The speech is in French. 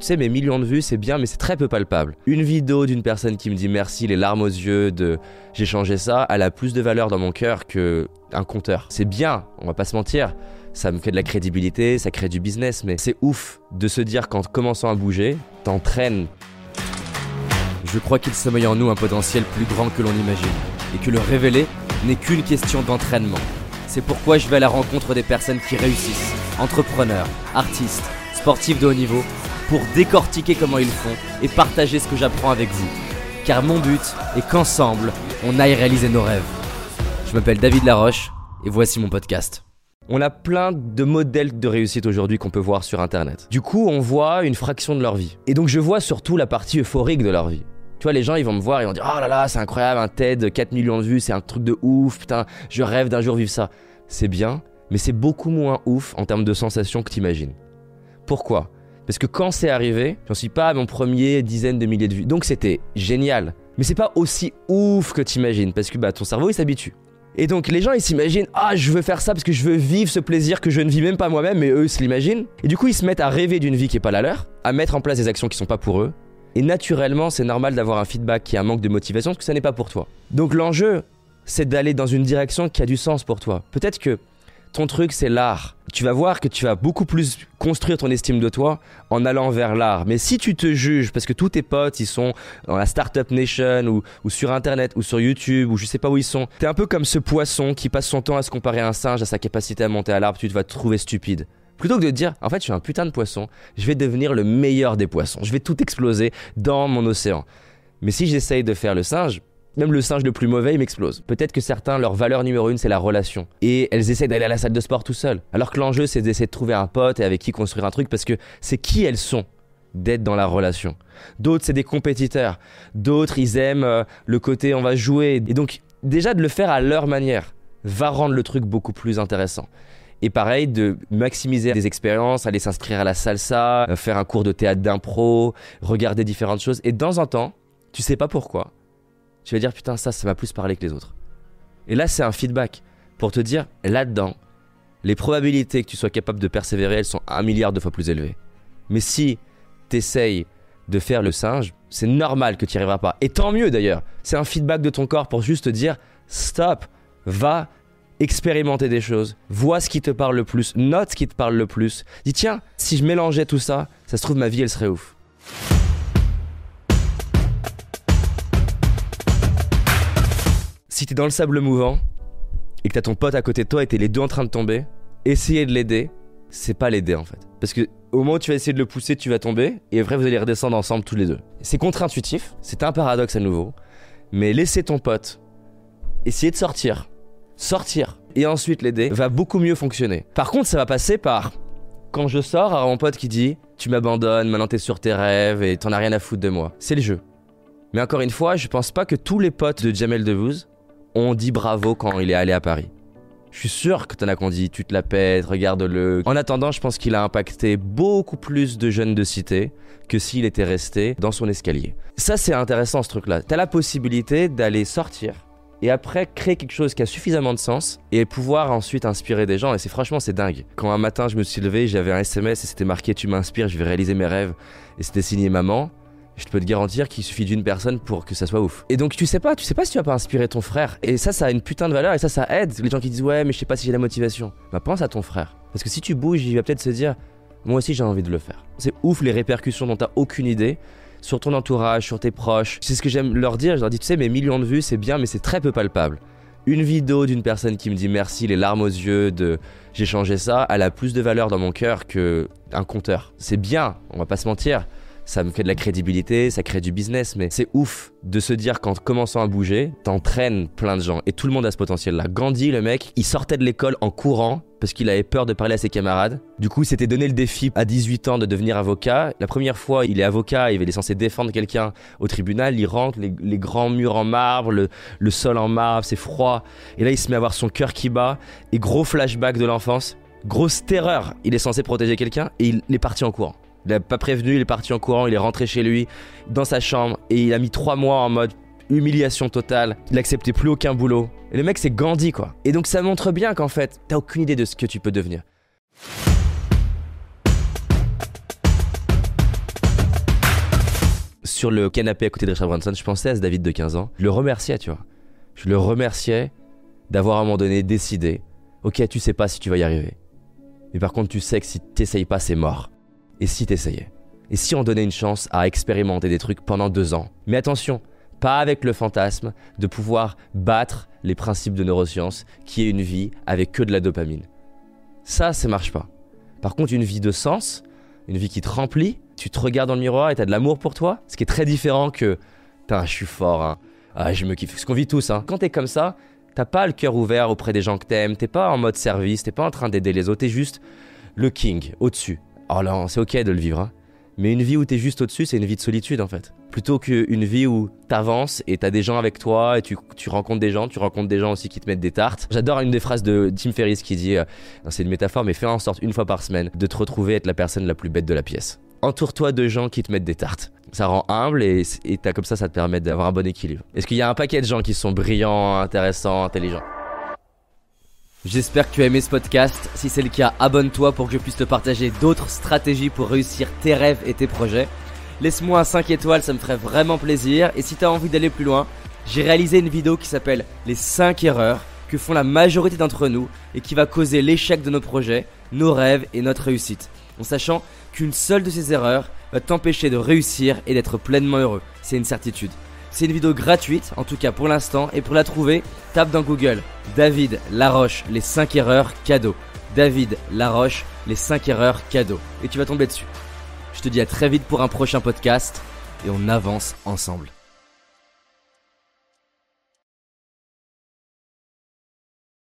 Tu sais, mes millions de vues, c'est bien, mais c'est très peu palpable. Une vidéo d'une personne qui me dit merci, les larmes aux yeux, de j'ai changé ça, elle a plus de valeur dans mon cœur que un compteur. C'est bien, on va pas se mentir. Ça me fait de la crédibilité, ça crée du business, mais c'est ouf de se dire qu'en commençant à bouger, t'entraînes. Je crois qu'il sommeille en nous un potentiel plus grand que l'on imagine, et que le révéler n'est qu'une question d'entraînement. C'est pourquoi je vais à la rencontre des personnes qui réussissent, entrepreneurs, artistes, sportifs de haut niveau, pour décortiquer comment ils font et partager ce que j'apprends avec vous. Car mon but est qu'ensemble, on aille réaliser nos rêves. Je m'appelle David Laroche et voici mon podcast. On a plein de modèles de réussite aujourd'hui qu'on peut voir sur Internet. Du coup, on voit une fraction de leur vie. Et donc, je vois surtout la partie euphorique de leur vie. Tu vois, les gens, ils vont me voir et vont dire Oh là là, c'est incroyable, un TED, 4 millions de vues, c'est un truc de ouf, putain, je rêve d'un jour vivre ça. C'est bien, mais c'est beaucoup moins ouf en termes de sensations que t'imagines. Pourquoi? Parce que quand c'est arrivé, j'en suis pas à mon premier dizaine de milliers de vues. Donc c'était génial. Mais c'est pas aussi ouf que t'imagines, parce que bah, ton cerveau, il s'habitue. Et donc les gens ils s'imaginent ah je veux faire ça parce que je veux vivre ce plaisir que je ne vis même pas moi-même mais eux ils se l'imaginent. Et du coup ils se mettent à rêver d'une vie qui est pas la leur, à mettre en place des actions qui sont pas pour eux. Et naturellement c'est normal d'avoir un feedback qui a un manque de motivation parce que ça n'est pas pour toi. Donc l'enjeu c'est d'aller dans une direction qui a du sens pour toi. Peut-être que ton truc c'est l'art. Tu vas voir que tu vas beaucoup plus construire ton estime de toi en allant vers l'art. Mais si tu te juges, parce que tous tes potes ils sont dans la Startup Nation ou, sur Internet ou sur YouTube ou je sais pas où ils sont, t'es un peu comme ce poisson qui passe son temps à se comparer à un singe, à sa capacité à monter à l'arbre, tu vas te trouver stupide. Plutôt que de dire, en fait, je suis un putain de poisson, je vais devenir le meilleur des poissons, je vais tout exploser dans mon océan. Mais si j'essaye de faire le singe, même le singe le plus mauvais, il m'explose. Peut-être que certains, leur valeur numéro une, c'est la relation. Et elles essaient d'aller à la salle de sport tout seul. Alors que l'enjeu, c'est d'essayer de trouver un pote et avec qui construire un truc parce que c'est qui elles sont d'être dans la relation. D'autres, c'est des compétiteurs. D'autres, ils aiment euh, le côté on va jouer. Et donc, déjà de le faire à leur manière va rendre le truc beaucoup plus intéressant. Et pareil, de maximiser des expériences, aller s'inscrire à la salsa, euh, faire un cours de théâtre d'impro, regarder différentes choses. Et de temps en temps, tu sais pas pourquoi, tu vas dire putain ça, ça m'a plus parlé que les autres. Et là, c'est un feedback pour te dire là-dedans, les probabilités que tu sois capable de persévérer, elles sont un milliard de fois plus élevées. Mais si t'essayes de faire le singe, c'est normal que tu n'y arriveras pas. Et tant mieux d'ailleurs. C'est un feedback de ton corps pour juste te dire stop, va expérimenter des choses, vois ce qui te parle le plus, note ce qui te parle le plus. Dis tiens, si je mélangeais tout ça, ça se trouve ma vie elle serait ouf. Si t'es dans le sable mouvant et que t'as ton pote à côté de toi et t'es les deux en train de tomber, essayer de l'aider, c'est pas l'aider en fait. Parce que au moment où tu vas essayer de le pousser, tu vas tomber et après vous allez redescendre ensemble tous les deux. C'est contre-intuitif, c'est un paradoxe à nouveau, mais laisser ton pote essayer de sortir, sortir et ensuite l'aider va beaucoup mieux fonctionner. Par contre, ça va passer par quand je sors, à mon pote qui dit Tu m'abandonnes, maintenant t'es sur tes rêves et t'en as rien à foutre de moi. C'est le jeu. Mais encore une fois, je pense pas que tous les potes de Jamel Debbouze ont dit bravo quand il est allé à Paris. Je suis sûr que t'en as qu'on dit tu te la pètes, regarde-le. En attendant, je pense qu'il a impacté beaucoup plus de jeunes de cité que s'il était resté dans son escalier. Ça, c'est intéressant ce truc-là. T'as la possibilité d'aller sortir et après créer quelque chose qui a suffisamment de sens et pouvoir ensuite inspirer des gens. Et c'est franchement, c'est dingue. Quand un matin je me suis levé, j'avais un SMS et c'était marqué Tu m'inspires, je vais réaliser mes rêves. Et c'était signé maman. Je peux te garantir qu'il suffit d'une personne pour que ça soit ouf. Et donc tu sais pas, tu sais pas si tu vas pas inspirer ton frère. Et ça, ça a une putain de valeur et ça, ça aide. Les gens qui disent ouais, mais je sais pas si j'ai la motivation. Bah pense à ton frère. Parce que si tu bouges, il va peut-être se dire moi aussi j'ai envie de le faire. C'est ouf les répercussions dont t'as aucune idée sur ton entourage, sur tes proches. C'est ce que j'aime leur dire. Je leur dis, tu sais, mes millions de vues, c'est bien, mais c'est très peu palpable. Une vidéo d'une personne qui me dit merci, les larmes aux yeux, de j'ai changé ça, elle a plus de valeur dans mon cœur que un compteur. C'est bien, on va pas se mentir. Ça me fait de la crédibilité, ça crée du business, mais c'est ouf de se dire qu'en commençant à bouger, t'entraînes plein de gens. Et tout le monde a ce potentiel-là. Gandhi, le mec, il sortait de l'école en courant parce qu'il avait peur de parler à ses camarades. Du coup, il s'était donné le défi à 18 ans de devenir avocat. La première fois, il est avocat, il est censé défendre quelqu'un au tribunal. Il rentre, les, grands murs en marbre, le, le sol en marbre, c'est froid. Et là, il se met à avoir son cœur qui bat. Et gros flashback de l'enfance. Grosse terreur. Il est censé protéger quelqu'un et il est parti en courant. Il n'a pas prévenu, il est parti en courant, il est rentré chez lui, dans sa chambre, et il a mis trois mois en mode humiliation totale. Il acceptait plus aucun boulot. Et le mec, c'est Gandhi, quoi. Et donc, ça montre bien qu'en fait, t'as aucune idée de ce que tu peux devenir. sur le canapé à côté de Richard Branson, je pensais à ce David de 15 ans. Je le remerciais, tu vois. Je le remerciais d'avoir à un moment donné décidé Ok, tu sais pas si tu vas y arriver. Mais par contre, tu sais que si t'essayes pas, c'est mort. Et si t'essayais Et si on donnait une chance à expérimenter des trucs pendant deux ans Mais attention, pas avec le fantasme de pouvoir battre les principes de neurosciences, qui est une vie avec que de la dopamine. Ça, ça marche pas. Par contre, une vie de sens, une vie qui te remplit, tu te regardes dans le miroir et t'as de l'amour pour toi, ce qui est très différent que Putain, je suis fort, hein. Ah, je me kiffe. Ce qu'on vit tous, hein. Quand t'es comme ça, t'as pas le cœur ouvert auprès des gens que t'aimes, t'es pas en mode service, t'es pas en train d'aider les autres, t'es juste le king, au-dessus. Oh là, c'est ok de le vivre, hein. Mais une vie où t'es juste au-dessus, c'est une vie de solitude en fait. Plutôt qu'une vie où t'avances et t'as des gens avec toi et tu, rencontres des gens, tu rencontres des gens aussi qui te mettent des tartes. J'adore une des phrases de Tim Ferriss qui dit, euh, c'est une métaphore, mais fais en sorte une fois par semaine de te retrouver être la personne la plus bête de la pièce. Entoure-toi de gens qui te mettent des tartes. Ça rend humble et, et comme ça, ça te permet d'avoir un bon équilibre. Est-ce qu'il y a un paquet de gens qui sont brillants, intéressants, intelligents? J'espère que tu as aimé ce podcast. Si c'est le cas, abonne-toi pour que je puisse te partager d'autres stratégies pour réussir tes rêves et tes projets. Laisse-moi un 5 étoiles, ça me ferait vraiment plaisir. Et si tu as envie d'aller plus loin, j'ai réalisé une vidéo qui s'appelle Les 5 erreurs que font la majorité d'entre nous et qui va causer l'échec de nos projets, nos rêves et notre réussite. En sachant qu'une seule de ces erreurs va t'empêcher de réussir et d'être pleinement heureux. C'est une certitude. C'est une vidéo gratuite, en tout cas pour l'instant, et pour la trouver, tape dans Google David Laroche, les 5 erreurs cadeaux. David Laroche, les 5 erreurs cadeaux. Et tu vas tomber dessus. Je te dis à très vite pour un prochain podcast, et on avance ensemble.